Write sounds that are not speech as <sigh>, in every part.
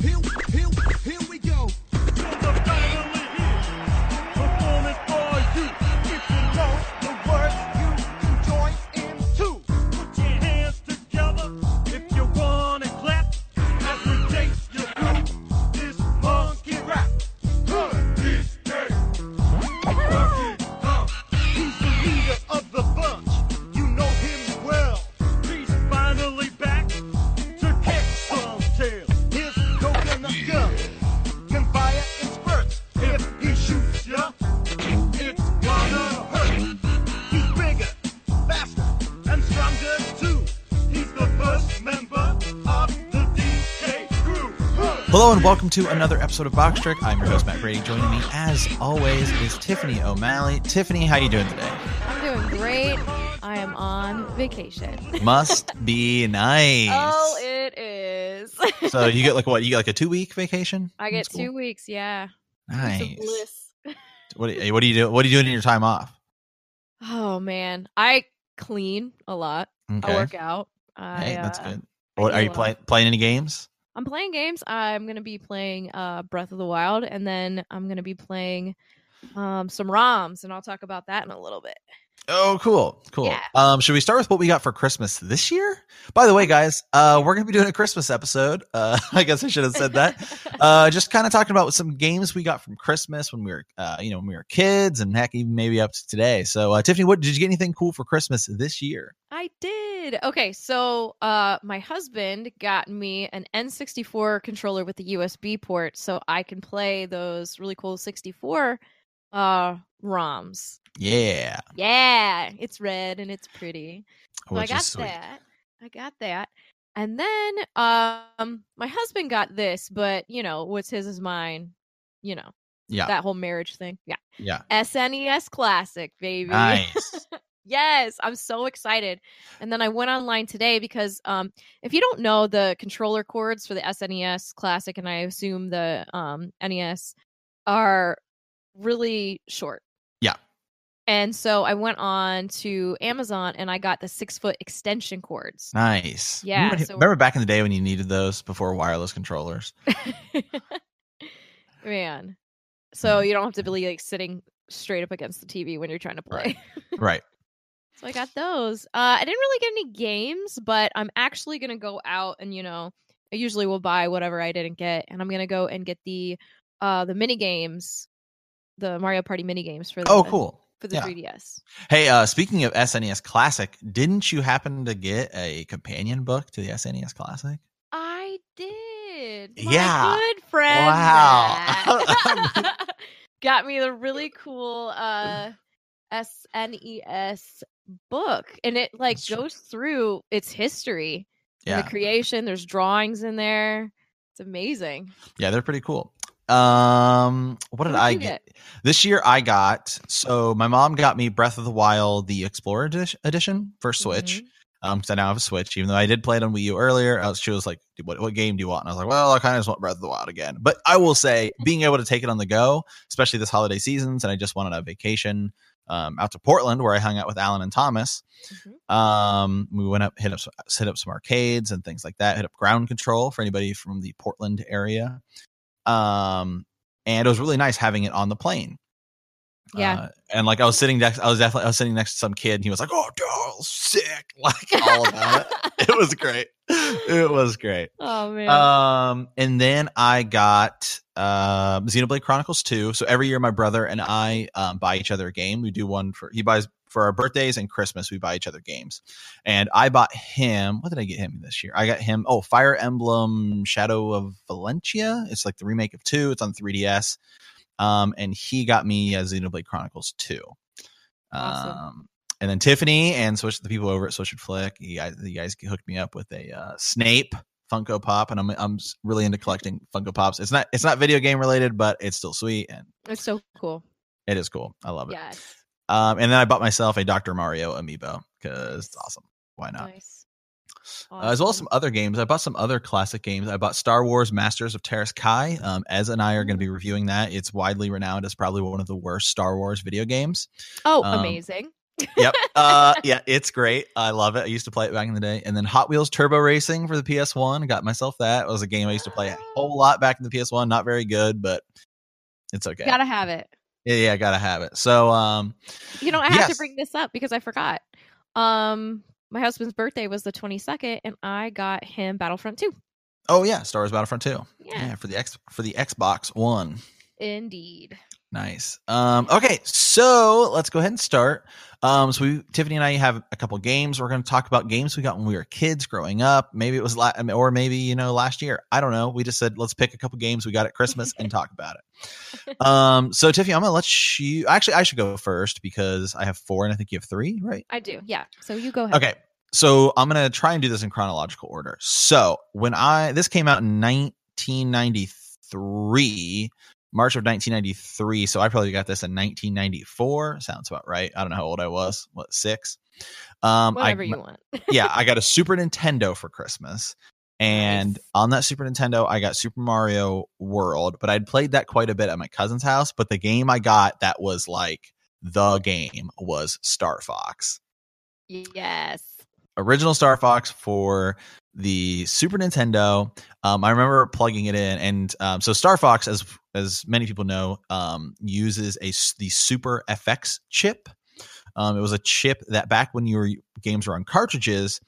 Here, and welcome to another episode of Box Trick. I'm your host Matt Brady. Joining me, as always, is Tiffany O'Malley. Tiffany, how are you doing today? I'm doing great. I am on vacation. <laughs> Must be nice. oh, it is. <laughs> so you get like what? You get like a two week vacation? I get That's cool. two weeks. Yeah. Nice. bliss. <laughs> What do, you, what do you do? What are you doing in your time off? Oh man, I clean a lot. Okay, I work out. I, hey, that's uh, good. What, are you play, playing any games? I'm playing games. I'm gonna be playing uh, Breath of the Wild, and then I'm gonna be playing um, some ROMs, and I'll talk about that in a little bit. Oh, cool, cool. Yeah. Um, should we start with what we got for Christmas this year? By the way, guys, uh, we're gonna be doing a Christmas episode. Uh, <laughs> I guess I should have said that. <laughs> uh, just kind of talking about some games we got from Christmas when we were, uh, you know, when we were kids, and heck, even maybe up to today. So, uh, Tiffany, what did you get anything cool for Christmas this year? I did. Okay, so uh my husband got me an N64 controller with the USB port so I can play those really cool 64 uh ROMs. Yeah, Yeah, it's red and it's pretty. So I got that. I got that. And then um my husband got this, but you know, what's his is mine. You know, Yeah, that whole marriage thing. Yeah. yeah, SNES Classic, baby. nice. Yes, I'm so excited. And then I went online today because um if you don't know the controller cords for the SNES Classic and I assume the um NES are really short. Yeah. And so I went on to Amazon and I got the six foot extension cords. Nice. Yeah, Remember, so- remember back in the day when you needed those before wireless controllers? <laughs> Man. So you don't have to be like sitting straight up against the TV when you're trying to play. <laughs> Right. So I got those. Uh, I didn't really get any games, but I'm actually gonna go out and you know, I usually will buy whatever I didn't get, and I'm gonna go and get the uh the mini games, the Mario Party mini games for the Oh, cool. for the Yeah. 3DS. Hey, uh, speaking of SNES Classic, didn't you happen to get a companion book to the SNES Classic? I did. My Yeah. good friend. Wow. <laughs> <laughs> Got me the really cool uh SNES book, and it like That's goes through its history. Yeah. the creation. There's drawings in there. It's amazing. Yeah, they're pretty cool. Um, what did What did I you get? This year I got so my mom got me Breath of the Wild the Explorer edi- edition for Switch. Mhm. Um, because I now have a Switch, even though I did play it on Wii U earlier. I was, she was like, what, what game do you want? And I was like, well, I kind of just want Breath of the Wild again. But I will say, <laughs> being able to take it on the go, especially this holiday seasons, and I just wanted a vacation um, out to Portland where I hung out with Alan and Thomas. Mhm. Um, we went up, hit up, hit up some arcades and things like that. Hit up Ground Control for anybody from the Portland area. Um, and it was really nice having it on the plane. Yeah. Uh, and like I was sitting next, I was definitely, I was sitting next to some kid and he was like, Oh, dude, sick. <laughs> Like all about it. It was great. <laughs> It was great. oh man. Um, and then I got uh, Xenoblade Chronicles 2. So every year, my brother and I um, buy each other a game. We do one for he buys for our birthdays and Christmas. We buy each other games, and I bought him. What did I get him this year? I got him. Oh, Fire Emblem Shadow of Valentia. It's like the remake of two. It's on 3DS. Um, and he got me uh, Xenoblade Chronicles 2. Awesome. Um, and then Tiffany and Switch the people over at Switch and Flick, you guys, you guys hooked me up with a uh, Snape Funko Pop, and I'm I'm really into collecting Funko Pops. It's not it's not video game related, but it's still sweet and It's so cool. it is cool. I love it. Yes. Um, and then I bought myself a Dr. Mario amiibo because it's awesome. Why not? Nice. Uh, as well as some other games. I bought some other classic games. I bought Star Wars Masters of Teräs Käsi. Um, Ez and I are going to be reviewing that. It's widely renowned as probably one of the worst Star Wars video games. Oh, um, amazing. Yep. Uh, yeah, it's great. I love it. I used to play it back in the day. And then Hot Wheels Turbo Racing for the PS1. Got myself that. It was a game I used to play a whole lot back in the PS1. Not very good, but it's okay. Gotta have it. yeah, yeah, gotta have it. So, um, You know, I have to bring this up because I forgot. Um, my husband's birthday was the 22nd, and I got him Battlefront 2. oh yeah, Star Wars Battlefront 2. Yeah, for the X for the Xbox One. indeed. Nice. Um, okay, so let's go ahead and start. Um, so we, Tiffany and I have a couple games. We're going to talk about games we got when we were kids growing up. Maybe it was la- or maybe you know last year. I don't know. We just said let's pick a couple games we got at Christmas and talk about it. <laughs> Um, so Tiffany, I'm going to let you. Actually, I should go first because I have four and I think you have three, right? I do. Yeah. So you go ahead. Okay. So I'm gonna try and do this in chronological order. So when I this came out in 1993, March of 1993. So I probably got this in 1994. Sounds about right. I don't know how old I was. What six? Um, Whatever I, you want. <laughs> yeah, I got a Super Nintendo for Christmas. And Nice. on that Super Nintendo, I got Super Mario World, but I'd played that quite a bit at my cousin's house. But the game I got that was like the game was Star Fox Yes. original Star Fox for the Super Nintendo. Um, I remember plugging it in, and um, so Star Fox, as as many people know, um, uses a the Super FX chip. Um, it was a chip that back when your games were on cartridges,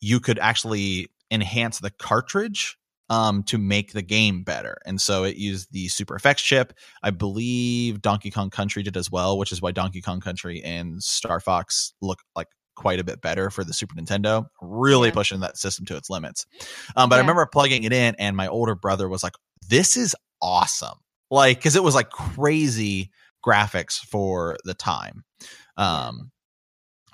you could actually enhance the cartridge um, to make the game better. And so it used the Super FX chip. I believe Donkey Kong Country did as well, which is why Donkey Kong Country and Star Fox look like quite a bit better for the Super Nintendo, really Yeah. pushing that system to its limits. Um, but I remember plugging it in, and my older brother was like, "This is awesome!" Like, because it was like crazy graphics for the time. Um,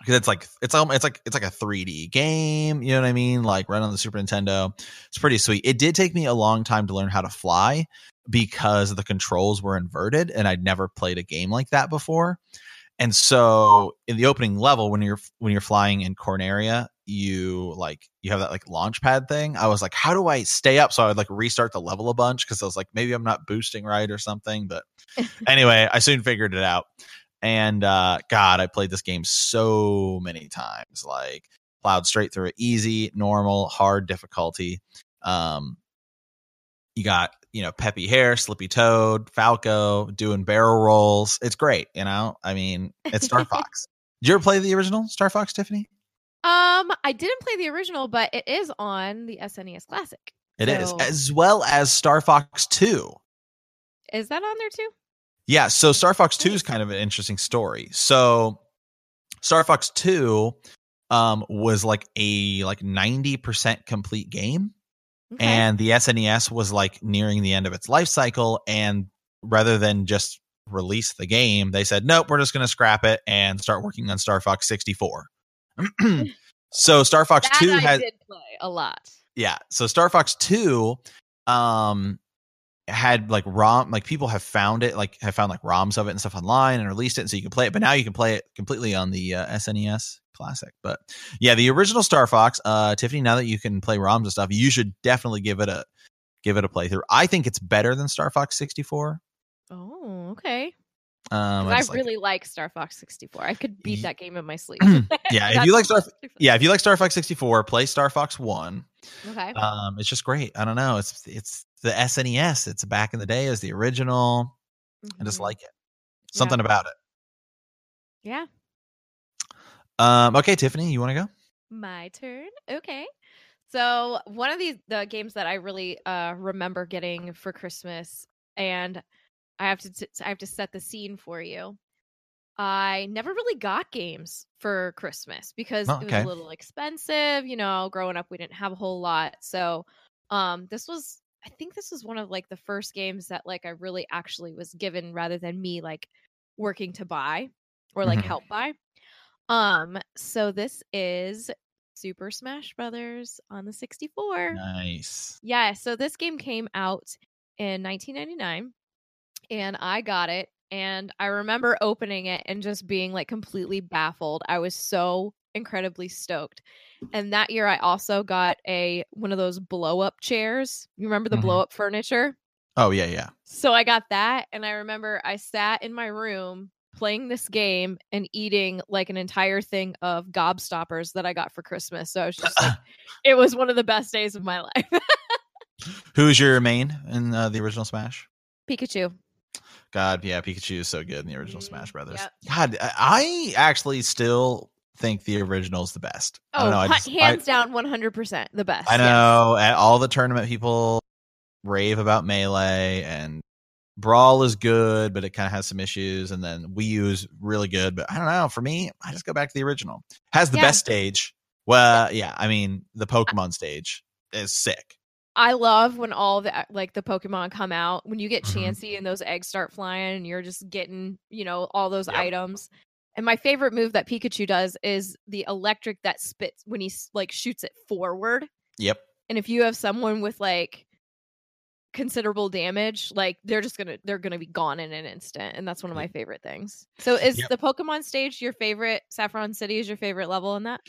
because it's like it's al- it's like it's like a 3D game, you know what I mean? Like run on the Super Nintendo. It's pretty sweet. It did take me a long time to learn how to fly because the controls were inverted and I'd never played a game like that before. And so in the opening level when you're when you're flying in Corneria, you like you have that like launch pad thing. I was like, how do I stay up? So I would like restart the level a bunch because I was like, maybe I'm not boosting right or something. But <laughs> anyway, I soon figured it out. And uh God, I played this game so many times. Like plowed straight through it, easy, normal, hard difficulty. Um you got you know peppy hare slippy toad falco doing barrel rolls. It's great you know? I mean it's star <laughs> fox. Did you ever play the original star fox tiffany? Um, I didn't play the original, but it is on the SNES Classic. It is So- as well as star fox 2 Is that on there too? yeah so star fox 2 is kind of an interesting story. So star fox 2 um was like a like 90% complete game Okay. and the SNES was like nearing the end of its life cycle and rather than just release the game they said nope we're just going to scrap it and start working on Star Fox 64 <clears throat> so Star Fox that 2 I has a lot. yeah so Star Fox 2 um had like ROM like people have found it like have found like ROMs of it and stuff online and released it and so you can play it but now you can play it completely on the uh, SNES classic. But yeah the original Star Fox uh Tiffany now that you can play ROMs and stuff you should definitely give it a give it a playthrough. I think it's better than Star Fox 64 Oh, okay. um I I just like- really like Star Fox 64. I could beat that game in my sleep. <clears throat> yeah <laughs> if you like Star yeah if you like Star Fox 64 play Star Fox 1 Okay. um it's just great. I don't know. It's it's the SNES it's back in the day as the original I just Mhm. like it something about it Yeah. Um, okay, Tiffany, you want to go? My turn. Okay. So one of these the games that I really uh remember getting for Christmas, and I have to t- I have to set the scene for you. I never really got games for Christmas because Oh, it was a little expensive. You know, growing up, we didn't have a whole lot. So, um, this was I think this was one of like the first games that like I really actually was given rather than me like working to buy or like Mhm. help buy. Um, so this is Super Smash Brothers on the 64. Nice. Yeah, so this game came out in 1999 and I got it and I remember opening it and just being like completely baffled. I was so incredibly stoked. And that year I also got a one of those blow up chairs. You remember the Mhm. blow up furniture? Oh yeah, yeah. So I got that and I remember I sat in my room playing this game and eating like an entire thing of gobstoppers that I got for Christmas. So I was just like <laughs> it was one of the best days of my <laughs> life. Who's your main in uh, the original Smash? Pikachu. God, yeah, Pikachu is so good in the original Mhm, Smash Brothers. yep. God, I actually still think the original is the best. I Oh, know. I, just, I, hands down, one hundred percent the best. I yes. know at all the tournament people rave about melee and brawl is good, but it kind of has some issues. And then Wii U is really good, but I don't know. For me, I just go back to the original. Has the Yeah. best stage. Well, yeah, I mean the Pokemon stage is sick. I love when all the like the Pokemon come out. When you get Mhm. Chansey and those eggs start flying, and you're just getting you know all those Yep. items. And my favorite move that Pikachu does is the electric that spits when he like shoots it forward. Yep. And if you have someone with like considerable damage, like they're just gonna they're gonna be gone in an instant. And that's one of my favorite things. So is Yep. the Pokemon stage your favorite? Saffron City is your favorite level in that?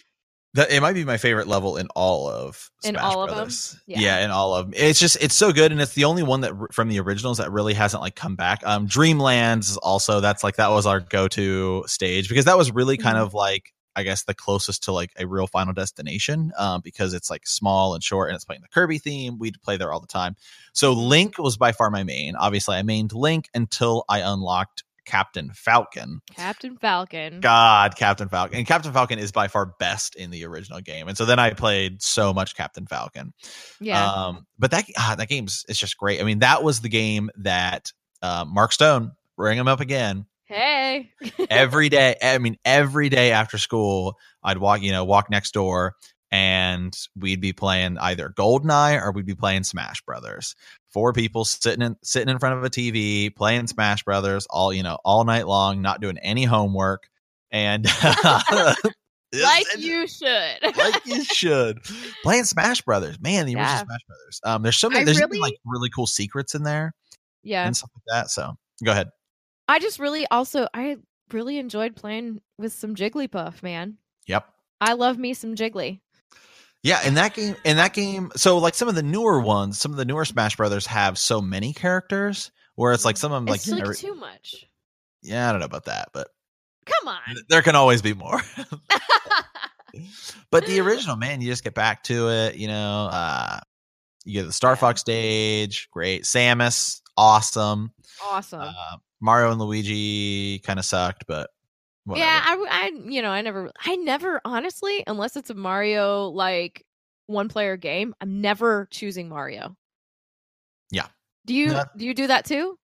That it might be my favorite level in all of In Smash all of 'em? Brothers. Yeah. Yeah. in all of them. It's just it's so good, and it's the only one that from the originals that really hasn't like come back. Um, Dreamlands also that's like that was our go to stage because that was really kind Mhm. of like I guess the closest to like a real Final Destination, um, because it's like small and short, and it's playing the Kirby theme. We'd play there all the time. So Link was by far my main. Obviously, I mained Link until I unlocked Captain Falcon. Captain Falcon. God, Captain Falcon. And Captain Falcon is by far best in the original game. And so then I played so much Captain Falcon. yeah. Um, but that ah, that game's it's just great. I mean, that was the game that uh, Mark Stone, bring him up again. hey. <laughs> Every day, I mean, every day after school, I'd walk, you know, walk next door and we'd be playing either Goldeneye or we'd be playing Smash Brothers. Four people sitting in sitting in front of a TV playing Smash Brothers all you know all night long, not doing any homework, and <laughs> like you should. like you <laughs> should playing Smash Brothers. Man, the original Yeah. Smash Brothers. Um, there's so many. I there's really- like really cool secrets in there yeah. and stuff like that. So go ahead. I just really also I really enjoyed playing with some Jigglypuff, man. Yep. I love me some Jiggly. Yeah, in that game, in that game, so like some of the newer ones, some of the newer Smash Brothers have so many characters, where it's like some of them like it's like never, too much. yeah, I don't know about that, but Come on. there can always be more. <laughs> <laughs> but the original, man, you just get back to it. You know, uh, you get the Star Fox stage, great. Samus, awesome. awesome. Uh, Mario and Luigi kind of sucked, but whatever. yeah, I, you know, I never I never honestly, unless it's a Mario like one player game, I'm never choosing Mario. Yeah. Do you No. do you do that too?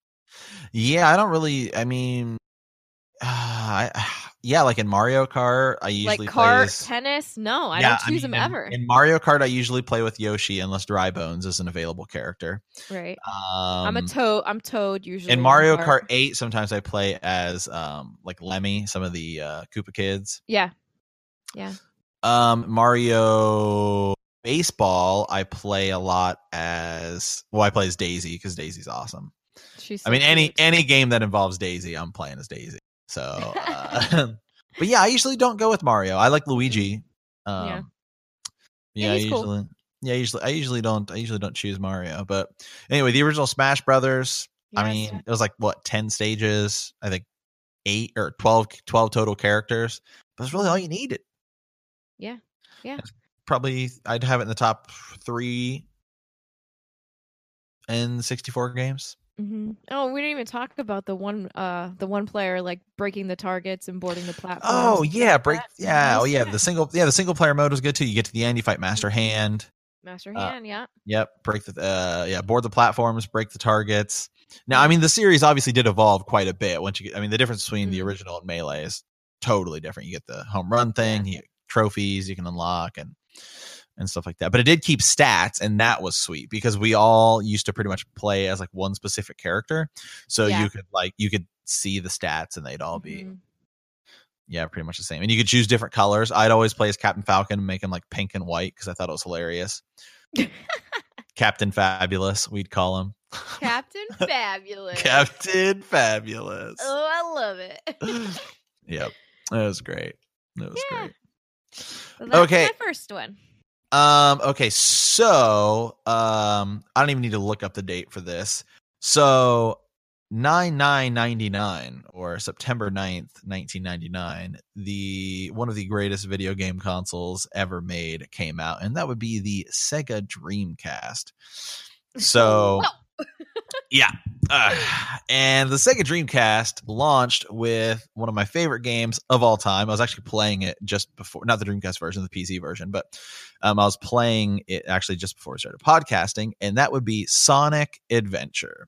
yeah, I don't really. I mean, uh, <sighs> I, yeah, like in Mario Kart, I usually Like play as- tennis? No, I Yeah, don't choose mean, them in- ever. In Mario Kart, I usually play with Yoshi unless Dry Bones is an available character. right. Um, I'm a toad. I'm toad usually. in Mario Kart 8, sometimes I play as um like Lemmy, some of the uh Koopa kids. Yeah. Yeah. Um Mario Baseball, I play a lot as well, I play as Daisy because Daisy's awesome. She's I mean so any any game that involves Daisy, I'm playing as Daisy. So uh, <laughs> but yeah, I usually don't go with Mario. I like Luigi. Um Yeah. yeah, Yeah, I he's cool. usually yeah, usually I usually don't I usually don't choose Mario. But anyway, the original Smash Brothers, I Yes. mean, it was like what, 10 stages, I think 8 or 12 12 total characters. But it's really all you needed. Yeah. Yeah. Probably I'd have it in the top 3 in 64 games. Hmm Oh, we didn't even talk about the one, uh, the one player like breaking the targets and boarding the platform. Oh yeah, break. That's Yeah, oh yeah. The single, yeah, the single player mode was good too. You get to the end, you fight Master Hand. Master uh, Hand, yeah. Yep, break the, uh, yeah, board the platforms, break the targets. Now, I mean, the series obviously did evolve quite a bit. Once you get, I mean, the difference between the Mhm. original and melee is totally different. You get the home run thing, you get trophies you can unlock, and and stuff like that. But it did keep stats, and that was sweet because we all used to pretty much play as like one specific character, so Yeah. you could like you could see the stats, and they'd all be Mhm. yeah, pretty much the same. And you could choose different colors. I'd always play as Captain Falcon and make him like pink and white because I thought it was hilarious. <laughs> Captain Fabulous, we'd call him. Captain <laughs> Fabulous. Captain Fabulous. Oh, I love it. <laughs> Yep. that was great. That was Yeah. great. That's Okay. my first one. Um, okay, so um I don't even need to look up the date for this. So 9999 or September 9th, 1999, the one of the greatest video game consoles ever made came out, and that would be the Sega Dreamcast. <laughs> So. <laughs> yeah. Uh, and the Sega Dreamcast launched with one of my favorite games of all time. I was actually playing it just before, not the Dreamcast version, the PC version, but um, I was playing it actually just before I started podcasting, and that would be Sonic Adventure.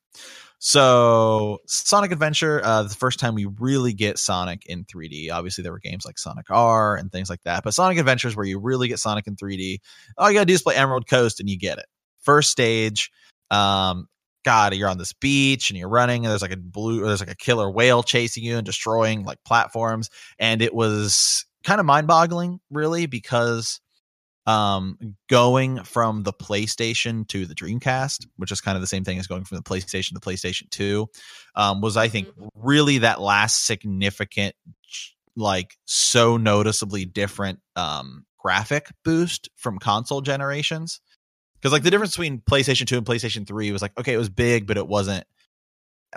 So, Sonic Adventure, uh, the first time we really get Sonic in 3D. Obviously, there were games like Sonic R and things like that, but Sonic Adventure is where you really get Sonic in 3D. All you gotta do is play Emerald Coast, and you get it. First stage, um, God, you're on this beach and you're running, and there's like a blue, there's like a killer whale chasing you and destroying like platforms, and it was kind of mind-boggling, really, because um going from the PlayStation to the Dreamcast, which is kind of the same thing as going from the PlayStation to PlayStation 2, um, was I think really that last significant like so noticeably different um graphic boost from console generations. Because like the difference between PlayStation 2 and PlayStation 3 was like, okay, it was big, but it wasn't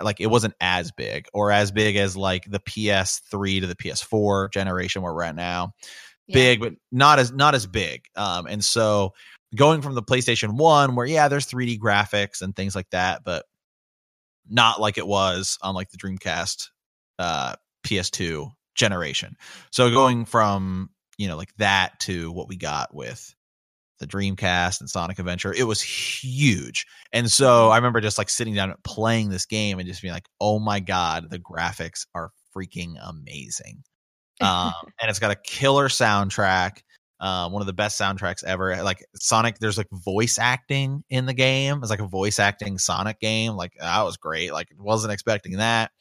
like it wasn't as big or as big as like the PS3 to the PS4 generation where we're at now. Yeah. big but not as not as big. Um and so going from the playstation 1 where yeah there's 3d graphics and things like that but not like it was on like the dreamcast uh ps2 generation. So going from you know like that to what we got with the dreamcast and sonic adventure it was huge and so i remember just like sitting down and playing this game and just being like oh my god the graphics are freaking amazing um, <laughs> and it's got a killer soundtrack. Um, one of the best soundtracks ever. Like Sonic, there's like voice acting in the game. It's like a voice acting Sonic game. Like that was great. Like wasn't expecting that.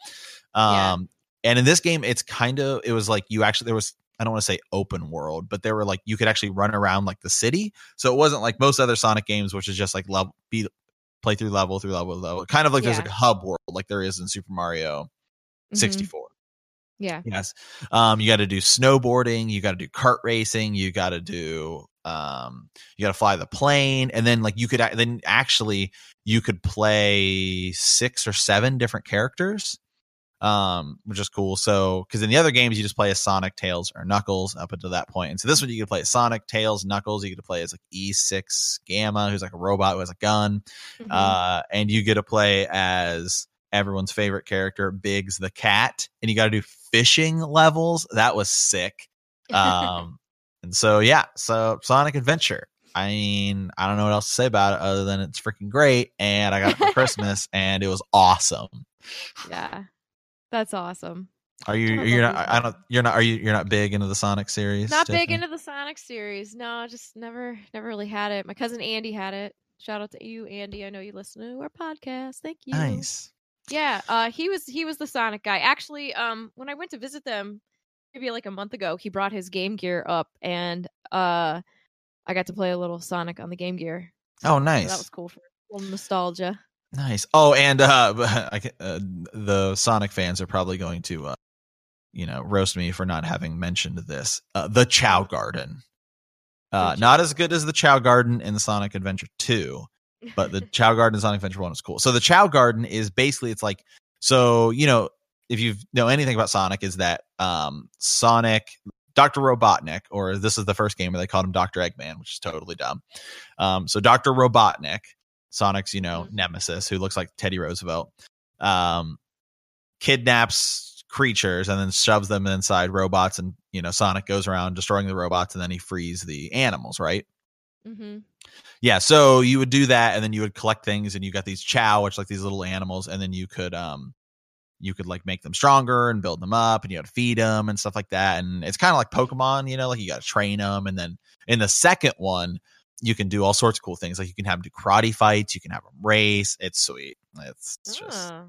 Yeah. Um, and in this game, it's kind of it was like you actually there was I don't want to say open world, but there were like you could actually run around like the city. So it wasn't like most other Sonic games, which is just like level be play through level through level level. Kind of like there's like a hub world, like there is in Super Mario Mhm. 64. Yeah. Yes. Um, you got to do snowboarding, you got to do kart racing, you got to do um, you got to fly the plane, and then like you could then actually you could play six or seven different characters, um, which is cool. So because in the other games you just play as Sonic, Tails, or Knuckles up until that point. and so this one you could play as Sonic, Tails, Knuckles. You get to play as like E6 Gamma, who's like a robot who has a gun Mhm. uh, and you get to play as everyone's favorite character, Biggs the cat, and you got to do fishing levels. That was sick. Um, <laughs> and so yeah, so Sonic Adventure. I mean, I don't know what else to say about it other than it's freaking great, and I got it for <laughs> Christmas, and it was awesome. yeah. That's awesome. Are you? You're not. I don't. You're not. Are you? You're not big into the Sonic series. Not big into the Sonic series. No, I just never never really had it. My cousin Andy had it. Shout out to you, Andy. I know you listen to our podcast. Thank you. Nice. Yeah, uh, he was he was the Sonic guy. Actually, um, when I went to visit them, maybe like a month ago, he brought his Game Gear up, and uh, I got to play a little Sonic on the Game Gear. Oh, So nice. that was cool for nostalgia. Nice. Oh, and uh, <laughs> I, uh, the Sonic fans are probably going to, uh, you know, roast me for not having mentioned this. Uh, the Chao Garden. Uh, not as good as the Chao Garden in Sonic Adventure 2, but the <laughs> Chao Garden in Sonic Adventure 1 is cool. So the Chao Garden is basically, it's like, so, you know, if you know anything about Sonic, is that um, Sonic, Dr. Robotnik, or this is the first game where they called him Dr. Eggman, which is totally dumb. Um, so Dr. Robotnik, Sonic's, you know, Mhm. nemesis, who looks like Teddy Roosevelt, um, kidnaps creatures and then shoves them inside robots. And, you know, Sonic goes around destroying the robots and then he frees the animals, right? hmm Yeah, so you would do that, and then you would collect things, and you got these Chao, which like these little animals, and then you could um, you could like make them stronger and build them up, and you had to feed them and stuff like that. And it's kind of like Pokemon, you know, like you got to train them, and then in the second one, you can do all sorts of cool things, like you can have them do karate fights, you can have them race. It's sweet. It's just Ah,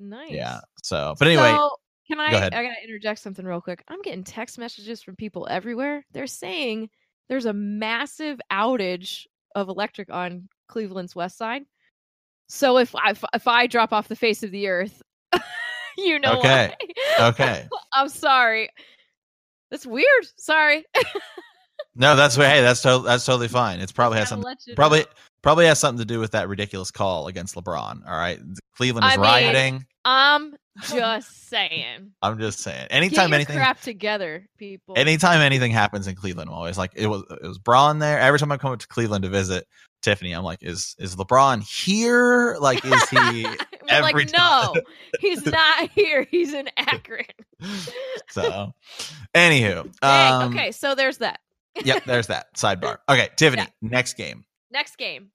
nice. yeah. So, but anyway, So, Can I? Go ahead. I gotta interject something real quick. I'm getting text messages from people everywhere. They're saying there's a massive outage of electric on Cleveland's west side. So if I if, if I drop off the face of the earth, <laughs> you know Okay. why. Okay. <laughs> I'm sorry. That's weird. Sorry. <laughs> No, that's hey, that's to- that's totally fine. It's probably has something probably know. probably has something to do with that ridiculous call against LeBron. All right, Cleveland is I mean, rioting. I'm <laughs> just saying. I'm just saying. Anytime anything, crap together, people. anytime anything happens in Cleveland, I'm always like, it was it was Braun there. Every time I come up to Cleveland to visit Tiffany, I'm like, is is LeBron here? Like, is he? <laughs> Every like, time. no, he's <laughs> not here. He's in Akron. so, anywho, um, okay, so there's that. Yep, there's that sidebar. <laughs> Okay, Tiffany, Yeah. next game. Next game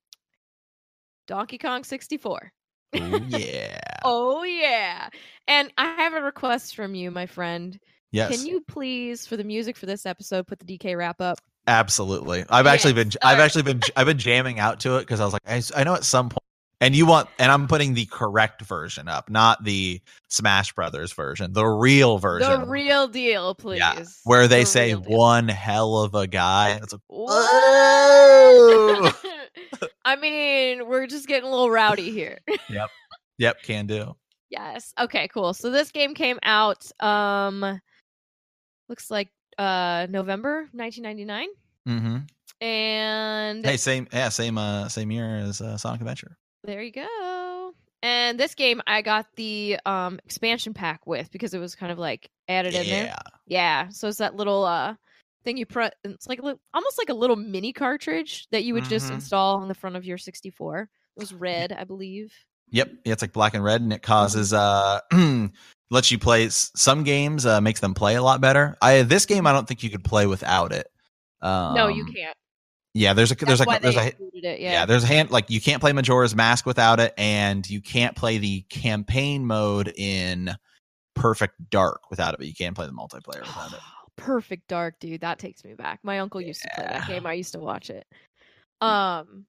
Donkey Kong 64. Ooh, <laughs> yeah. Oh, yeah. And I have a request from you, my friend. yes. Can you please, for the music for this episode, put the DK rap up? Absolutely. I've actually been I've actually been I've been jamming out to it because I was like I know at some point and you want and I'm putting the correct version up, not the Smash Brothers version, the real version. The real deal, please. Yeah, where they The say one hell of a guy. It's like, What? <laughs> I mean, we're just getting a little rowdy here. yep, yep can do. yes. Okay, cool. So this game came out um looks like uh November 1999 mm-hmm and Hey, same yeah, same uh same year as uh, Sonic Adventure. There you go. And this game I got the um expansion pack with because it was kind of like added in there. Yeah. Yeah, so it's that little uh thing you press. It's like a li- almost like a little mini cartridge that you would just Mhm. install on the front of your 64. It was red, I believe. Yep, yeah, it's like black and red, and it causes uh <clears throat> lets you play some games, uh, makes them play a lot better. I this game I don't think you could play without it. Um, no, you can't. Yeah, there's a there's That's like there's a it. yeah. Yeah. there's a hand like you can't play Majora's Mask without it, and you can't play the campaign mode in Perfect Dark without it, but you can play the multiplayer without it. <gasps> Perfect Dark, dude. That takes me back. My uncle used to play that game. I used to watch it. Um,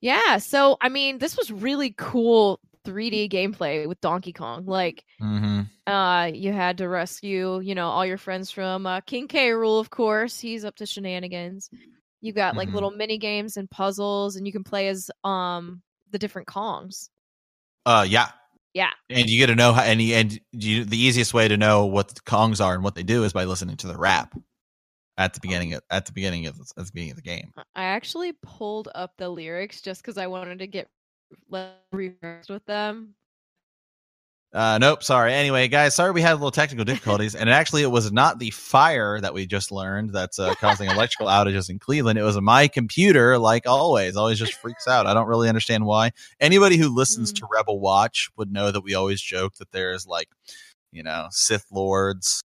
yeah. So I mean, this was really cool 3D gameplay with Donkey Kong. Like, Mm-hmm. uh, you had to rescue, you know, all your friends from uh, King K. Rool, of course. He's up to shenanigans. You got like Mhm. little mini games and puzzles, and you can play as um the different Kongs. Uh, yeah, Yeah. and you get to know how and you, and you, the easiest way to know what the Kongs are and what they do is by listening to the rap at the beginning of, at the beginning of at the beginning of the game. I actually pulled up the lyrics just because I wanted to get like, reversed with them. Uh, nope, sorry. Anyway, guys, sorry we had a little technical difficulties, and actually, it was not the fire that we just learned that's uh, causing electrical <laughs> outages in Cleveland. It was my computer, like always, always just freaks out. I don't really understand why. Anybody who listens Mm. to Rebel Watch would know that we always joke that there's like, you know, Sith lords.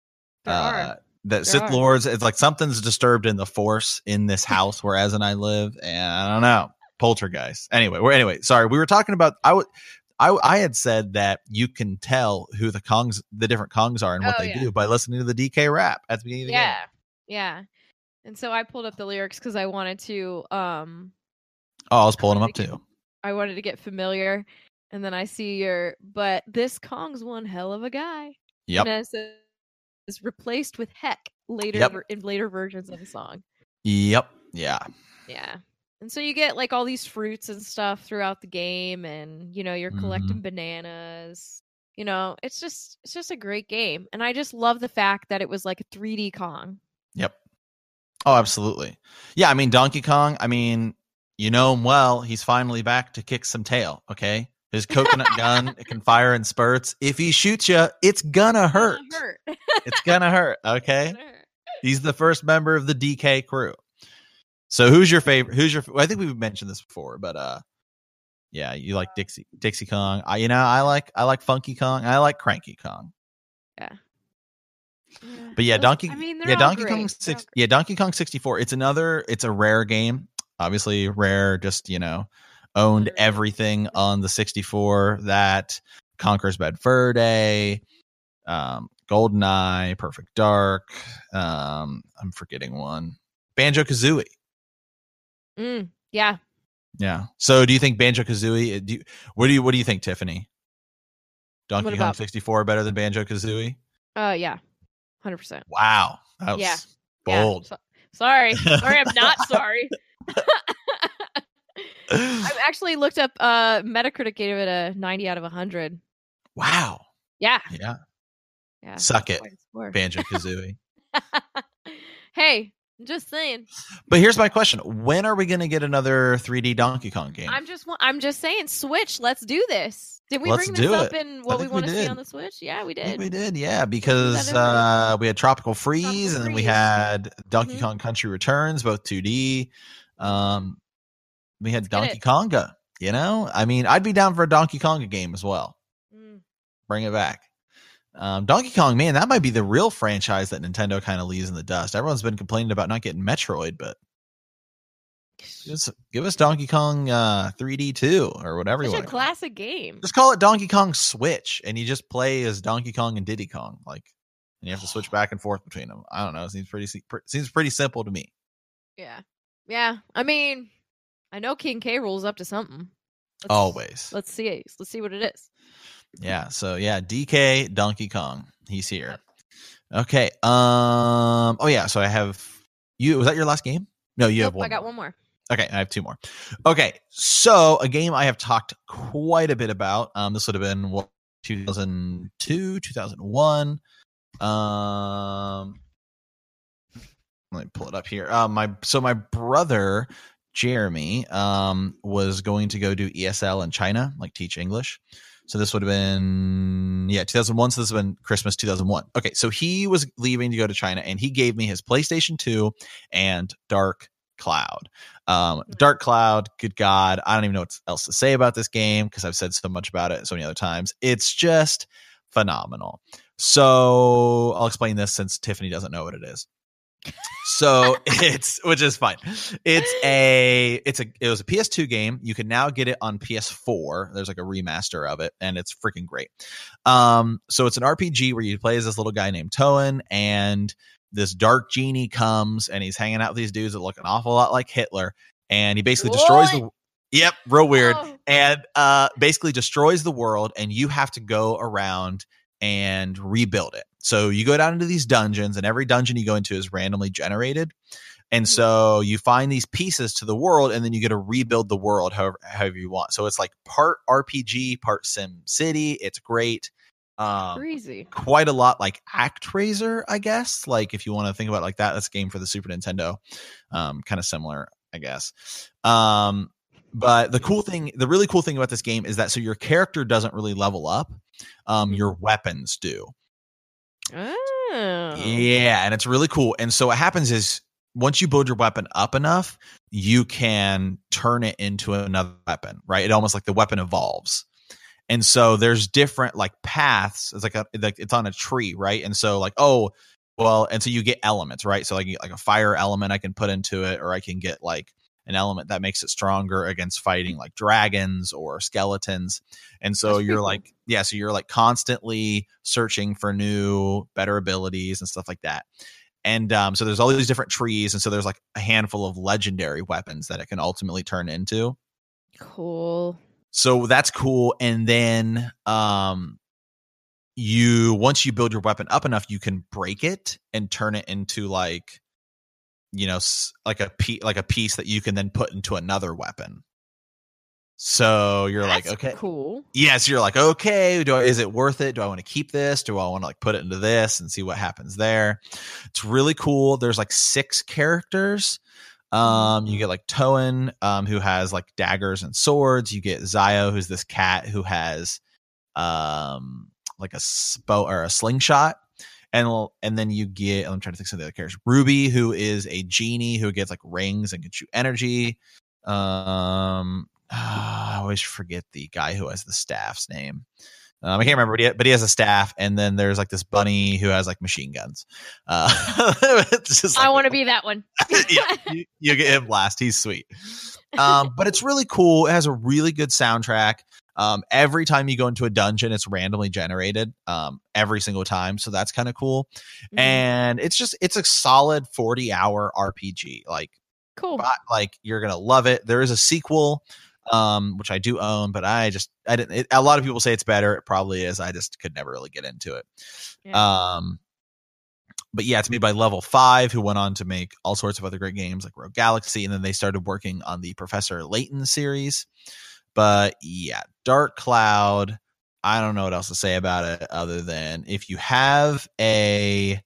There uh, are. That Sith are. lords, it's like something's disturbed in the Force in this <laughs> house where as and I live, and I don't know poltergeist. Anyway, we're anyway. Sorry, we were talking about. I would. I, I had said that you can tell who the Kongs, the different Kongs are and what Oh, they yeah. do by listening to the DK rap at the beginning of the Yeah. game. Yeah. Yeah. And so I pulled up the lyrics because I wanted to um Oh, I was pulling them up to too. I wanted to get familiar. And then I see your but this Kong's one hell of a guy. Yep. And it says is replaced with heck later Yep. in later versions of the song. Yep. Yeah. Yeah. And so you get like all these fruits and stuff throughout the game and you know, you're collecting mm-hmm. bananas. You know, it's just it's just a great game. And I just love the fact that it was like a 3D Kong. Yep. Oh, absolutely. Yeah. I mean, Donkey Kong, I mean, you know him well. He's finally back to kick some tail. Okay. His coconut gun, it can fire in spurts. If he shoots you, it's gonna hurt. Gonna hurt. It's gonna hurt. <laughs> Okay. Gonna hurt. He's the first member of the DK crew. So who's your favorite? Who's your? I think we've mentioned this before, but uh, yeah, you like Dixie Dixie Kong. I you know I like I like Funky Kong. I like Cranky Kong. Yeah. But yeah, Those- Donkey. I mean, yeah, Donkey great. Kong six. Yeah, Donkey Kong sixty four. It's another. It's a rare game. Obviously, rare. Just you know, owned everything on the sixty four that Conker's Bad Fur Day, um, Goldeneye, Perfect Dark. Um, I'm forgetting one. Banjo Kazooie. Mm, yeah. Yeah. So, do you think Banjo Kazooie? Do you, what do you what do you think, Tiffany? Donkey Kong 64 better than Banjo Kazooie? Uh, yeah, hundred percent. Wow. That was Yeah. bold. So- sorry, sorry, I'm not <laughs> sorry. <laughs> I actually looked up. Uh, Metacritic gave it a 90 out of 100. wow. Yeah, Yeah. yeah. Suck it, quite a score. Banjo <laughs> Kazooie. hey, just saying. but here's my question When are we going to get another 3D Donkey Kong game? I'm just. I'm just saying. Switch. Let's do this. Did we Let's bring this up it. in what we want to see on the Switch? Yeah, we did. we did, yeah, because uh, we had Tropical Freeze and then we had Donkey Mhm. Kong Country Returns, both 2D. Um, we had get Donkey. Konga. You know, I mean, I'd be down for a Donkey Konga game as well. Mm. Bring it back. Um, Donkey Kong, man, that might be the real franchise that Nintendo kind of leaves in the dust. Everyone's been complaining about not getting Metroid, but just give us Donkey Kong uh, 3D too, or whatever It's a want. to call it. classic game. Just call it Donkey Kong Switch, and you just play as Donkey Kong and Diddy Kong, like, and you have to switch <sighs> back and forth between them. I don't know. It seems pretty seems pretty simple to me. Yeah, yeah. I mean, I know King K Rool's up to something. Let's- Always, Let's see. Let's see what it is. Yeah. So yeah, DK Donkey Kong, he's here. Okay. Um. Oh yeah. So I have you. Was that your last game? No, you have one. I got one more. Okay, I have two more. Okay, so a game I have talked quite a bit about. Um, this would have been what 2002, 2001. Um, let me pull it up here. Uh, my so my brother Jeremy um was going to go do ESL in China, like teach English. So this would have been yeah 2001. So this would have been Christmas 2001. Okay, so he was leaving to go to China, and he gave me his PlayStation 2 and Dark Cloud. Um, Dark Cloud, good God, I don't even know what else to say about this game because I've said so much about it so many other times. It's just phenomenal. So I'll explain this since Tiffany doesn't know what it is. So <laughs> it's which is fine. It's a it's a it was a PS2 game. You can now get it on PS4. There's like a remaster of it, and it's freaking great. Um, so it's an RPG where you play as this little guy named Toan, and this dark genie comes and he's hanging out with these dudes that look an awful lot like Hitler, and he basically destroys the. Yep, real weird Oh, and uh basically destroys the world and you have to go around and rebuild it so you go down into these dungeons and every dungeon you go into is randomly generated and so you find these pieces to the world and then you get to rebuild the world however, however you want so it's like part rpg part sim city it's great um crazy. quite a lot like ActRaiser, I guess. Like if you want to think about it like that, that's a game for the Super Nintendo. Um, kind of similar, I guess. Um, but the cool thing, the really cool thing about this game is that so your character doesn't really level up. Um, Mhm. your weapons do. Oh. Yeah, and it's really cool. And so what happens is once you build your weapon up enough, you can turn it into another weapon, right? It almost like the weapon evolves. And so there's different like paths. It's like a like it's on a tree, right? And so like oh, well, and so you get elements, right? So like like a fire element I can put into it, or I can get like an element that makes it stronger against fighting like dragons or skeletons. And so That's you're cool. like, yeah, so you're like constantly searching for new, better abilities and stuff like that. And um, so there's all these different trees, and so there's like a handful of legendary weapons that it can ultimately turn into. Cool. So that's cool. And then um you once you build your weapon up enough, you can break it and turn it into like you know like a piece like a piece that you can then put into another weapon. So you're like, okay, Cool. yes, you're like, okay, do I, is it worth it? Do I want to keep this? Do I want to like put it into this and see what happens there? It's really cool. There's like six characters. Um, you get like Toan, um, who has like daggers and swords. You get Xiao, who's this cat who has um like a bow or a slingshot. And and then you get I'm trying to think of some of the other characters. Ruby, who is a genie who gets like rings and can shoot energy. Um I always forget the guy who has the staff's name. Um, I can't remember, but he, but he has a staff, and then there's like this bunny who has like machine guns. Uh, <laughs> just I want to be that one. <laughs> yeah, you, you get him last. He's sweet. Um, but it's really cool. It has a really good soundtrack. Um, every time you go into a dungeon, it's randomly generated. Um, every single time, so that's kind of cool. Mhm. And it's just it's a solid forty hour RPG. Like cool. but, like you're gonna love it. There is a sequel um, which I do own, but I just I didn't. It, a lot of people say it's better. It probably is. I just could never really get into it. Um, but yeah, it's made by Level Five, who went on to make all sorts of other great games like Rogue Galaxy, and then they started working on the Professor Layton series. But yeah, Dark Cloud. I don't know what else to say about it other than if you have a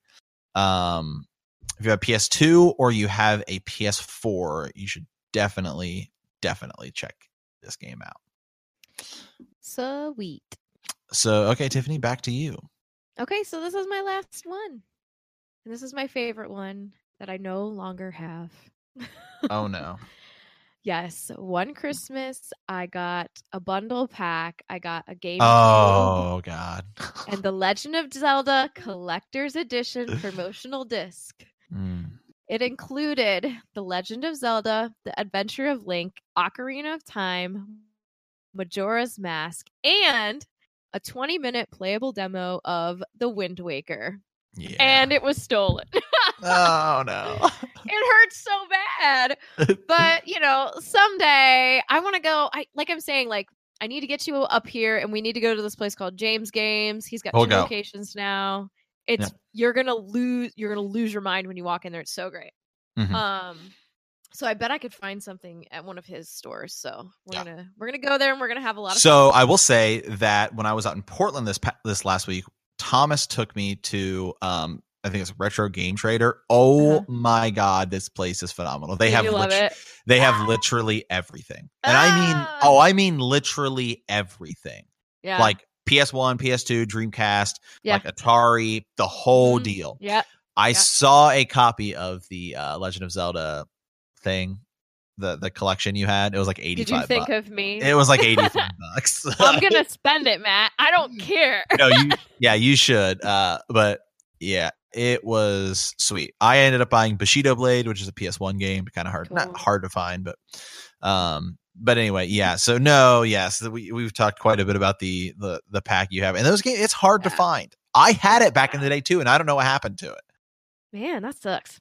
um if you have PS2 or you have a PS4, you should definitely definitely check this game out. Sweet. So, okay, Tiffany, back to you. Okay, so this is my last one. And this is my favorite one that I no longer have. Oh <laughs> no. Yes, one Christmas I got a bundle pack. I got a game Oh god. and the <laughs> Legend of Zelda Collector's Edition promotional disc. Mm. It included The Legend of Zelda, The Adventure of Link, Ocarina of Time, Majora's Mask, and a 20 minute playable demo of The Wind Waker. Yeah. And it was stolen. <laughs> oh no. <laughs> it hurts so bad. But, you know, someday I want to go. I like I'm saying, like, I need to get you up here and we need to go to this place called James Games. He's got We'll two go. locations now. It's you're gonna lose you're gonna lose your mind when you walk in there. It's so great. Mhm. Um so I bet I could find something at one of his stores. So we're Yeah. gonna we're gonna go there and we're gonna have a lot of So I will say that when I was out in Portland this this last week, Thomas took me to um I think it's Retro Game Trader. Oh Uh-huh. my god, this place is phenomenal. They have lit- it. they have <gasps> literally everything. And I mean, Ah. oh, I mean literally everything. Yeah. Like PS1, PS2, Dreamcast, Yeah. like Atari, the whole Mhm. deal. yeah. I Yeah. saw a copy of the uh, Legend of Zelda thing, the the collection you had. It was like eighty Did you think bucks. of me? It was like eighty five <laughs> bucks. <laughs> I'm gonna spend it, Matt. I don't <laughs> care. no, you, yeah, you should. Uh, but yeah, it was sweet. I ended up buying Bushido Blade, which is a PS1 game, kind of hard, Cool. not hard to find, but um, but anyway, yeah. So no, yes, we we've talked quite a bit about the the the pack you have, and those games. It's hard to find. I had it back in the day too, and I don't know what happened to it. Man, that sucks.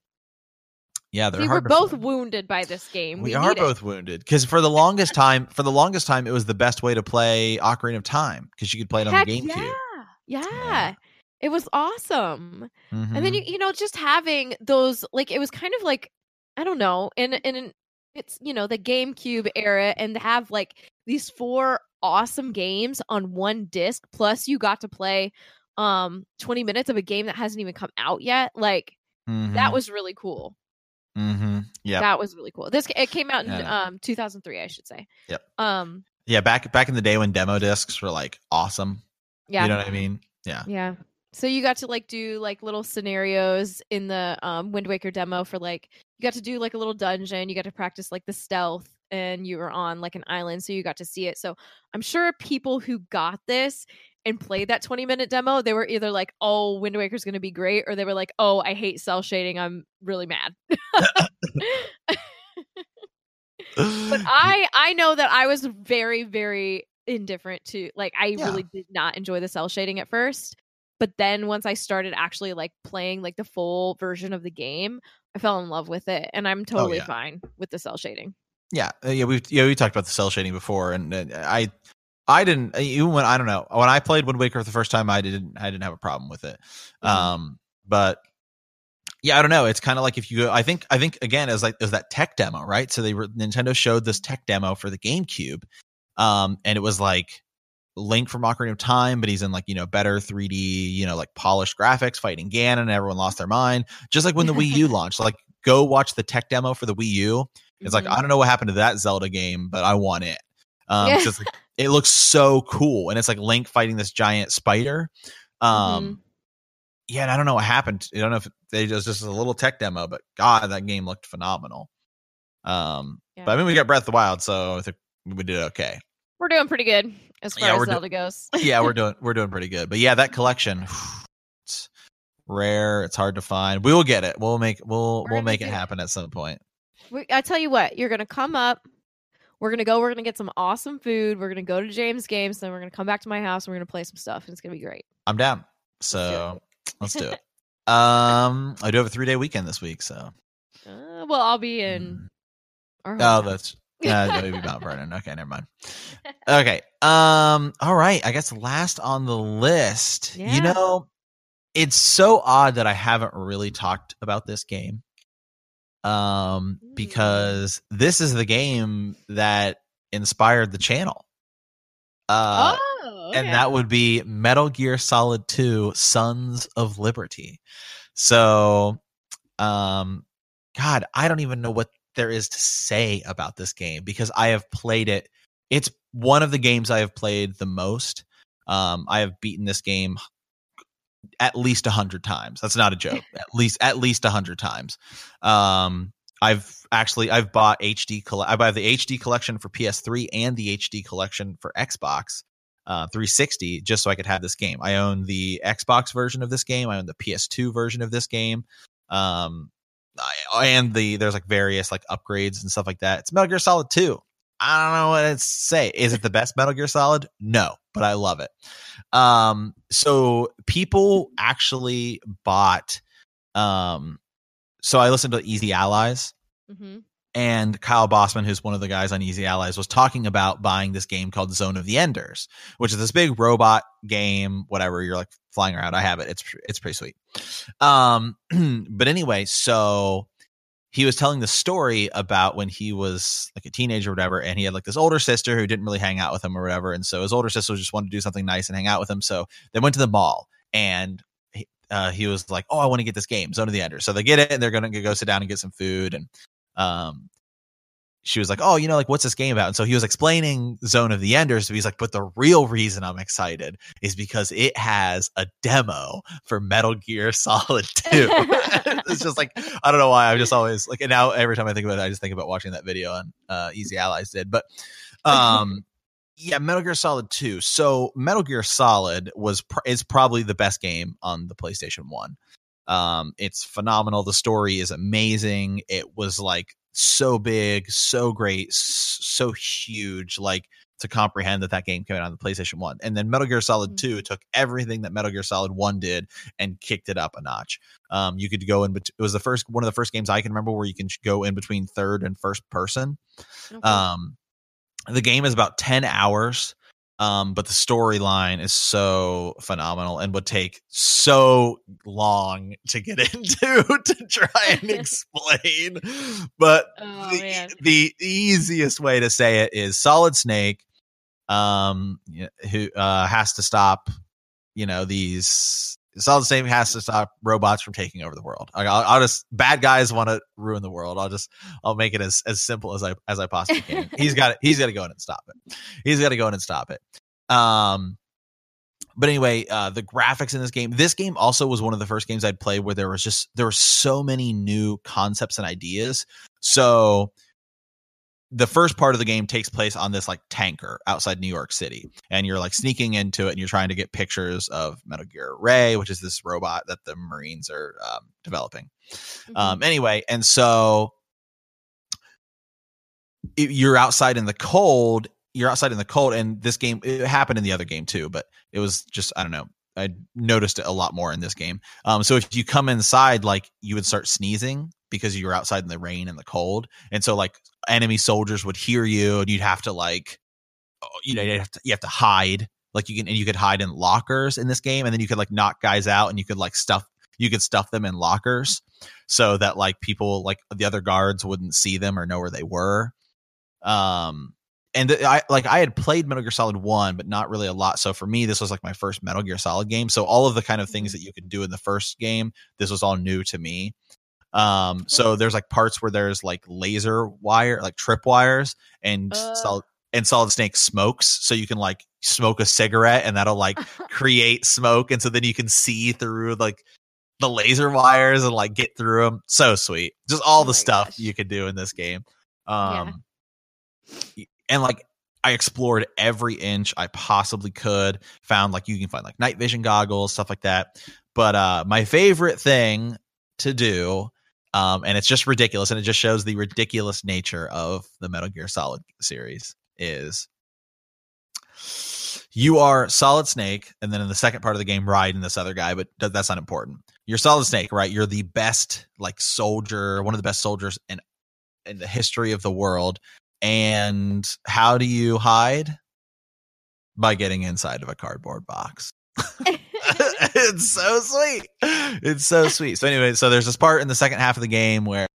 Yeah, they're See, we're both find. wounded by this game. We, We, are need it. both wounded because for the longest <laughs> time, for the longest time, it was the best way to play Ocarina of Time because you could play it on Heck the GameCube. Yeah. yeah. Yeah. It was awesome. And Mhm. then you you know just having those like it was kind of like I don't know in in it's you know the GameCube era and to have like these four awesome games on one disc plus you got to play um 20 minutes of a game that hasn't even come out yet like that Mhm. was really cool. mm-hmm. yeah, That was really cool. This it came out in Yeah. um 2003 I should say. Yep. Um yeah. Back back in the day when demo discs were like awesome. yeah. You know what I mean? Yeah. Yeah. So you got to like do like little scenarios in the um Wind Waker demo for like you got to do like a little dungeon, you got to practice like the stealth and you were on like an island so you got to see it. So I'm sure people who got this and played that 20 minute demo, they were either like, "Oh, Wind Waker's going to be great," or they were like, "Oh, I hate cel shading. I'm really mad." <laughs> but <laughs> I I know that I was very very indifferent to like I Yeah. really did not enjoy the cel shading at first. But then once I started actually like playing like the full version of the game, I fell in love with it and I'm totally Oh, yeah. fine with the cel shading. Yeah, uh, yeah, we yeah we talked about the cel shading before, and uh, I I didn't uh, even when I don't know when I played Wind Waker the first time I didn't I didn't have a problem with it, Mhm. um, but yeah I don't know it's kind of like if you I think I think again as like as that tech demo right so they were Nintendo showed this tech demo for the GameCube, um, and it was like Link from Ocarina of Time, but he's in like you know better 3D you know like polished graphics fighting Ganon, and everyone lost their mind just like when the Wii U <laughs> launched like go watch the tech demo for the Wii U. It's like Mhm. I don't know what happened to that Zelda game, but I want it. Um, Yeah. like, it looks so cool, and it's like Link fighting this giant spider. Um, Mm-hmm. yeah, and I don't know what happened. I don't know if they just just a little tech demo, but God, that game looked phenomenal. Um, but I mean, we got Breath of the Wild, so I think we did okay. We're doing pretty good as far Yeah, as we're do- Zelda goes. <laughs> yeah, we're <laughs> doing we're doing pretty good. But yeah, that collection, <sighs> it's rare. It's hard to find. We will get it. We'll make we'll We're we'll make it do- happen at some point. We, I tell you what, you're gonna come up. We're gonna go. We're gonna get some awesome food. We're gonna go to James Games. Then we're gonna come back to my house. and We're gonna play some stuff, and it's gonna be great. I'm down. So let's do it. <laughs> Um, I do have a three day weekend this week, so Uh, well, I'll be in. Our oh, hometown. that's Uh, maybe Mount Vernon. Okay, never mind. Okay. Um. All right. I guess last on the list. Yeah. You know, it's so odd that I haven't really talked about this game. Um, Mm. because this is the game that inspired the channel. Uh, oh, and that would be Metal Gear Solid 2 Sons of Liberty. So um god, I don't even know what there is to say about this game because I have played it. It's one of the games I have played the most. Um I have beaten this game at least a hundred times. That's not a joke. <laughs> at least at least a hundred times. Um I've actually I've bought HD I buy the HD collection for PS3 and the HD collection for Xbox uh, 360 just so I could have this game. I own the Xbox version of this game. I own the PS2 version of this game. Um, and the there's like various like upgrades and stuff like that. It's Metal Gear Solid 2. I don't know what to say. Is it the best Metal Gear Solid? No, but I love it. Um, so people actually bought. Um, so I listened to Easy Allies Mhm. And Kyle Bosman, who's one of the guys on Easy Allies, was talking about buying this game called Zone of the Enders, which is this big robot game. Whatever you're like flying around, I have it. It's it's pretty sweet. Um, <clears throat> but anyway, so he was telling the story about when he was like a teenager or whatever, and he had like this older sister who didn't really hang out with him or whatever, and so his older sister just wanted to do something nice and hang out with him. So they went to the mall and. Uh, he was like, "Oh, I want to get this game, Zone of the Enders." So they get it, and they're gonna go sit down and get some food, and um she was like oh you know like what's this game about? And so he was explaining zone of the enders so he's like but the real reason i'm excited is because it has a demo for metal gear solid <laughs> 2 <laughs> it's just like i don't know why i'm just always like and now every time i think about it i just think about watching that video on uh easy allies did but um yeah metal gear solid 2 so metal gear solid was pr- is probably the best game on the playstation 1 um, it's phenomenal. The story is amazing. It was like so big, so great, so huge. Like to comprehend that that game came out on the PlayStation One, and then Metal Gear Solid Mhm. Two took everything that Metal Gear Solid One did and kicked it up a notch. Um, you could go in, bet- it was the first one of the first games I can remember where you can go in between third and first person. Okay. Um, the game is about 10 hours. Um, but the storyline is so phenomenal and would take so long to get <laughs> into to try and <laughs> explain. But Oh, the, man. the easiest way to say it is Solid Snake, um, who uh, has to stop, you know, these Solid Snake has to stop robots from taking over the world. Like, I'll, I'll just bad guys want to ruin the world. I'll just I'll make it as as simple as I as I possibly can. <laughs> he's got he's got to go in and stop it. He's got to go in and stop it. Um, but anyway, uh, the graphics in this game. This game also was one of the first games I'd played where there was just there were so many new concepts and ideas. So the first part of the game takes place on this like tanker outside New York City, and you're like sneaking into it, and you're trying to get pictures of Metal Gear Ray, which is this robot that the Marines are um, developing. Mhm. Um, anyway, and so it, you're outside in the cold. You're outside in the cold, and this game it happened in the other game too, but it was just I don't know. I noticed it a lot more in this game. Um, so if you come inside, like you would start sneezing because you were outside in the rain and the cold, and so like enemy soldiers would hear you, and you'd have to like, oh, you know, you have to you have to hide. Like you can and you could hide in lockers in this game, and then you could like knock guys out, and you could like stuff you could stuff them in lockers so that like people like the other guards wouldn't see them or know where they were. Um, and I like I had played Metal Gear Solid One, but not really a lot. So for me, this was like my first Metal Gear Solid game. So all of the kind of things that you could do in the first game, this was all new to me. Um, so there's like parts where there's like laser wire, like trip wires, and Uh. solid and Solid Snake smokes, so you can like smoke a cigarette, and that'll like <laughs> create smoke, and so then you can see through like the laser wires and like get through them. So sweet, just all Oh the stuff gosh. you could do in this game. Yeah. And like I explored every inch I possibly could. Found like you can find like night vision goggles, stuff like that. But uh, my favorite thing to do, um, and it's just ridiculous, and it just shows the ridiculous nature of the Metal Gear Solid series is you are Solid Snake, and then in the second part of the game, Raiden this other guy, but that's not important. You're Solid Snake, right? You're the best like soldier, one of the best soldiers in in the history of the world, and how do you hide? By getting inside of a cardboard box. <laughs> it's so sweet. It's so sweet. So anyway, so there's this part in the second half of the game where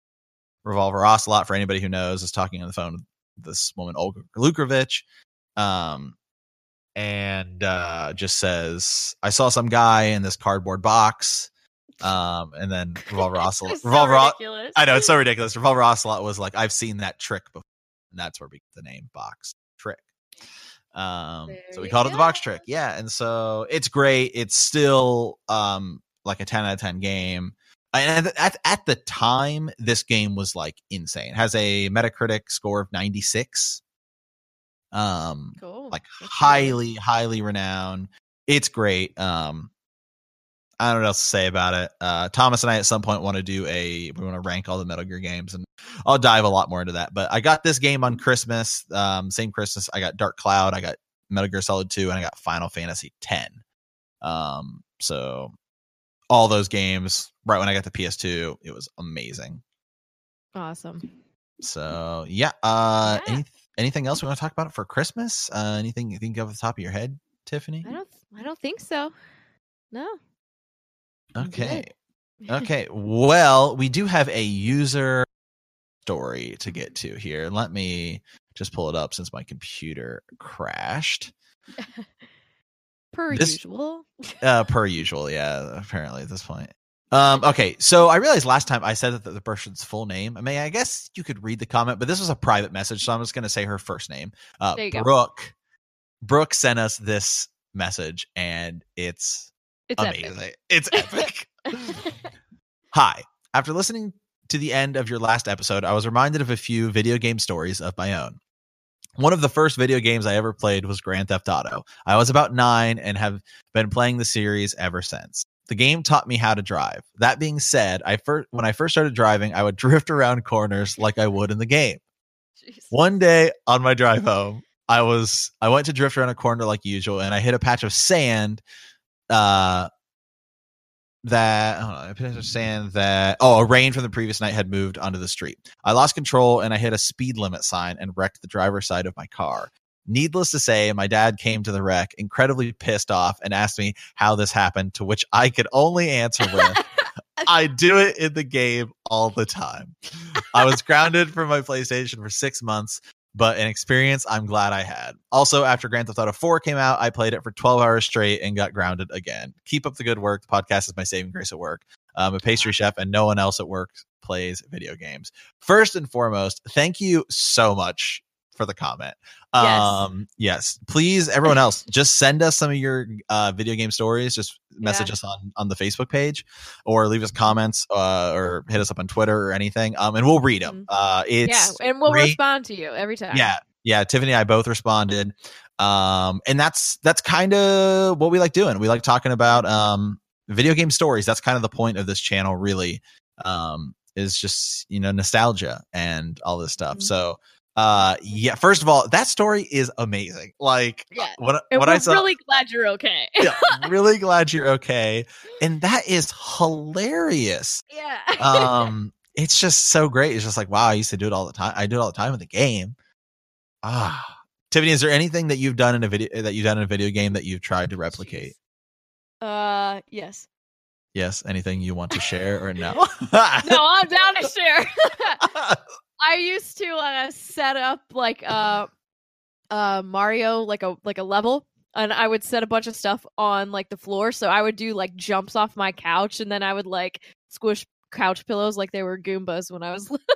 Revolver Ocelot, for anybody who knows, is talking on the phone with this woman Olga Lukrovich, um, and uh, just says, "I saw some guy in this cardboard box." Um, and then <laughs> Revolver Ocelot, so Revolver, ridiculous. I know it's so ridiculous. Revolver Ocelot was like, "I've seen that trick before," and that's where we get the name Box Trick. Um, There so we called it the Box. Trick, yeah. And so it's great. It's still um like a ten out of ten game. And at, at the time, this game was like insane. It has a Metacritic score of ninety six. Um, Cool. like That's highly, highly renowned. It's great. Um, I don't know what else to say about it. Uh, Thomas and I at some point want to do a we want to rank all the Metal Gear games, and I'll dive a lot more into that. But I got this game on Christmas, um, same Christmas. I got Dark Cloud, I got Metal Gear Solid Two, and I got Final Fantasy Ten. Um, so all those games right when I got the PS2, it was amazing. Awesome. So yeah, uh, Yeah. Any, anything else we want to talk about for Christmas? Uh, anything you think of the top of your head, Tiffany? I don't. I don't think so. No. Okay. <laughs> Okay. Well, we do have a user story to get to here. Let me just pull it up since my computer crashed. <laughs> per This- usual. <laughs> Uh, per usual, yeah. Apparently at this point. Um, okay, so I realized last time I said that the person's full name. I mean, I guess you could read the comment, but this was a private message, so I'm just going to say her first name. Uh, you go. Brooke. Brooke sent us this message, and it's, It's amazing. It's epic. <laughs> <laughs> Hi. After listening to the end of your last episode, I was reminded of a few video game stories of my own. One of the first video games I ever played was Grand Theft Auto. I was about nine and have been playing the series ever since. The game taught me how to drive. That being said, I first when I first started driving, I would <laughs> drift around corners like I would in the game. Jeez. One day on my drive home, I was I went to drift around a corner like usual, and I hit a patch of sand. Uh, that on, a patch of sand that oh, a rain from the previous night had moved onto the street. I lost control and I hit a speed limit sign and wrecked the driver's side of my car. Needless to say, my dad came to the wreck, incredibly pissed off, and asked me how this happened. To which I could only answer with, <laughs> I do it in the game all the time. I was grounded from my PlayStation for six months, but an experience I'm glad I had. Also, after Grand Theft Auto 4 came out, I played it for 12 hours straight and got grounded again. Keep up the good work. The podcast is my saving grace at work. I'm a pastry chef, and no one else at work plays video games. First and foremost, thank you so much for the comment. Yes. Um, yes, please, everyone else, just send us some of your uh, video game stories. Just message Yeah. us on on the Facebook page, or leave us comments, uh, or hit us up on Twitter or anything, um, and we'll read them. Mhm. Uh, yeah, and we'll great. respond to you every time. Yeah, yeah. Tiffany and I both responded, um, and that's that's kind of what we like doing. We like talking about um video game stories. That's kind of the point of this channel, really. Um, is just you know nostalgia and all this stuff. Mhm. So, uh, yeah. First of all, that story is amazing. Like, Yeah. what what I saw. really glad you're okay. <laughs> yeah, really <laughs> glad you're okay, and that is hilarious yeah. um <laughs> it's just so great it's just like wow i used to do it all the time i do it all the time in the game ah tiffany is there anything that you've done in a video that you've done in a video game that you've tried to replicate uh, yes. yes anything you want to share or no No, I'm down to share. I used to uh, set up like uh uh Mario like a like a level and I would set a bunch of stuff on like the floor so I would do like jumps off my couch and then I would like squish couch pillows like they were goombas when I was <laughs> little.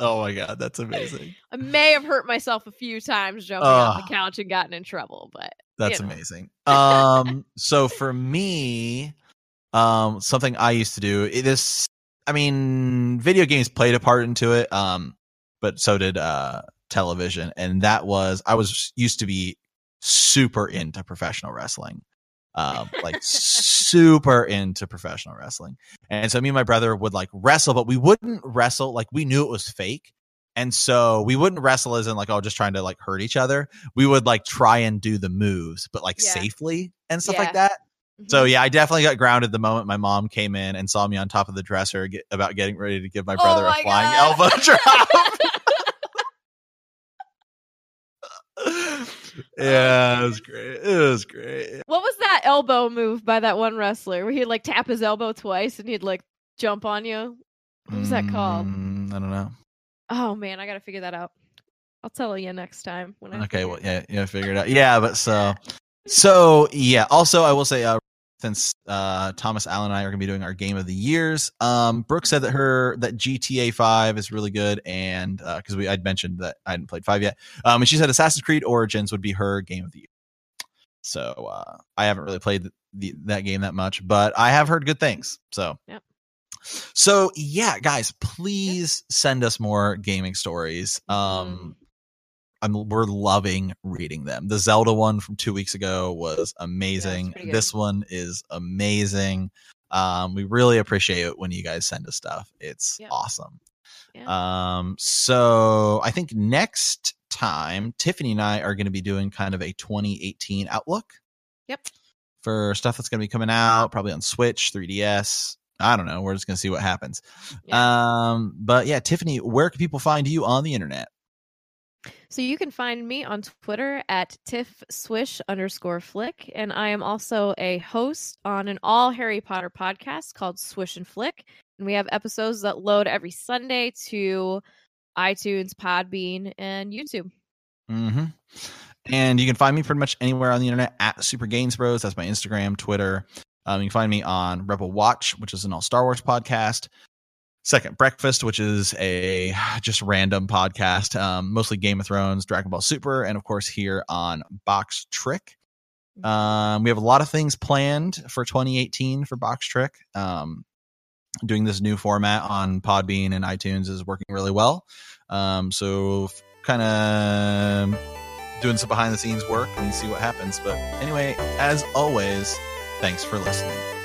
oh my god that's amazing I may have hurt myself a few times jumping off the couch and gotten in trouble, but That's you know. amazing. Um, so for me, um, something I used to do it is, I mean, video games played a part into it. Um, but so did uh television, and that was I was used to be super into professional wrestling. Um, like <laughs> super into professional wrestling. And so me and my brother would like wrestle, but we wouldn't wrestle like we knew it was fake. And so we wouldn't wrestle as in like, oh, just trying to like hurt each other. We would like try and do the moves, but like Yeah. safely and stuff Yeah. like that. So Mhm. yeah, I definitely got grounded the moment my mom came in and saw me on top of the dresser get, about getting ready to give my Oh brother my a flying God. elbow <laughs> drop. <laughs> yeah, it was great. It was great. What was that elbow move by that one wrestler where he'd like tap his elbow twice and he'd like jump on you? What was that called? Mm, I don't know. Oh man, I gotta figure that out. I'll tell you next time. When I Okay, well, yeah, yeah, figure it out. Yeah, but so, <laughs> so yeah. Also, I will say, uh, since uh, Thomas Allen and I are going to be doing our game of the years, um, Brooke said that her that GTA Five is really good, and because we I'd mentioned that I hadn't played Five yet, um, and she said Assassin's Creed Origins would be her game of the year. So uh, I haven't really played the, the, that game that much, but I have heard good things. So. Yep. So yeah, guys, please send us more gaming stories. Um, I'm we're loving reading them. The Zelda one from two weeks ago was amazing. good. this one is amazing. Um, we really appreciate it when you guys send us stuff. It's Yeah. awesome. Yeah. Um, so I think next time Tiffany and I are going to be doing kind of a 2018 outlook. Yep. For stuff that's going to be coming out, probably on Switch, 3DS. I don't know. We're just going to see what happens. Um, but yeah, Tiffany, where can people find you on the internet? So you can find me on Twitter at tiff swish underscore flick, and I am also a host on an all Harry Potter podcast called Swish and Flick, and we have episodes that load every Sunday to iTunes, Podbean, and YouTube. hmm And you can find me pretty much anywhere on the internet at Super Games Bros. That's my Instagram, Twitter. Um, you can find me on Rebel Watch, which is an all Star Wars podcast. Second Breakfast, which is a just random podcast, um, mostly Game of Thrones, Dragon Ball Super, and of course here on Box Trick. Um, we have a lot of things planned for 2018 for Box Trick. Um, doing this new format on Podbean and iTunes is working really well. Um, so kind of doing some behind the scenes work and see what happens. But anyway, as always, thanks for listening.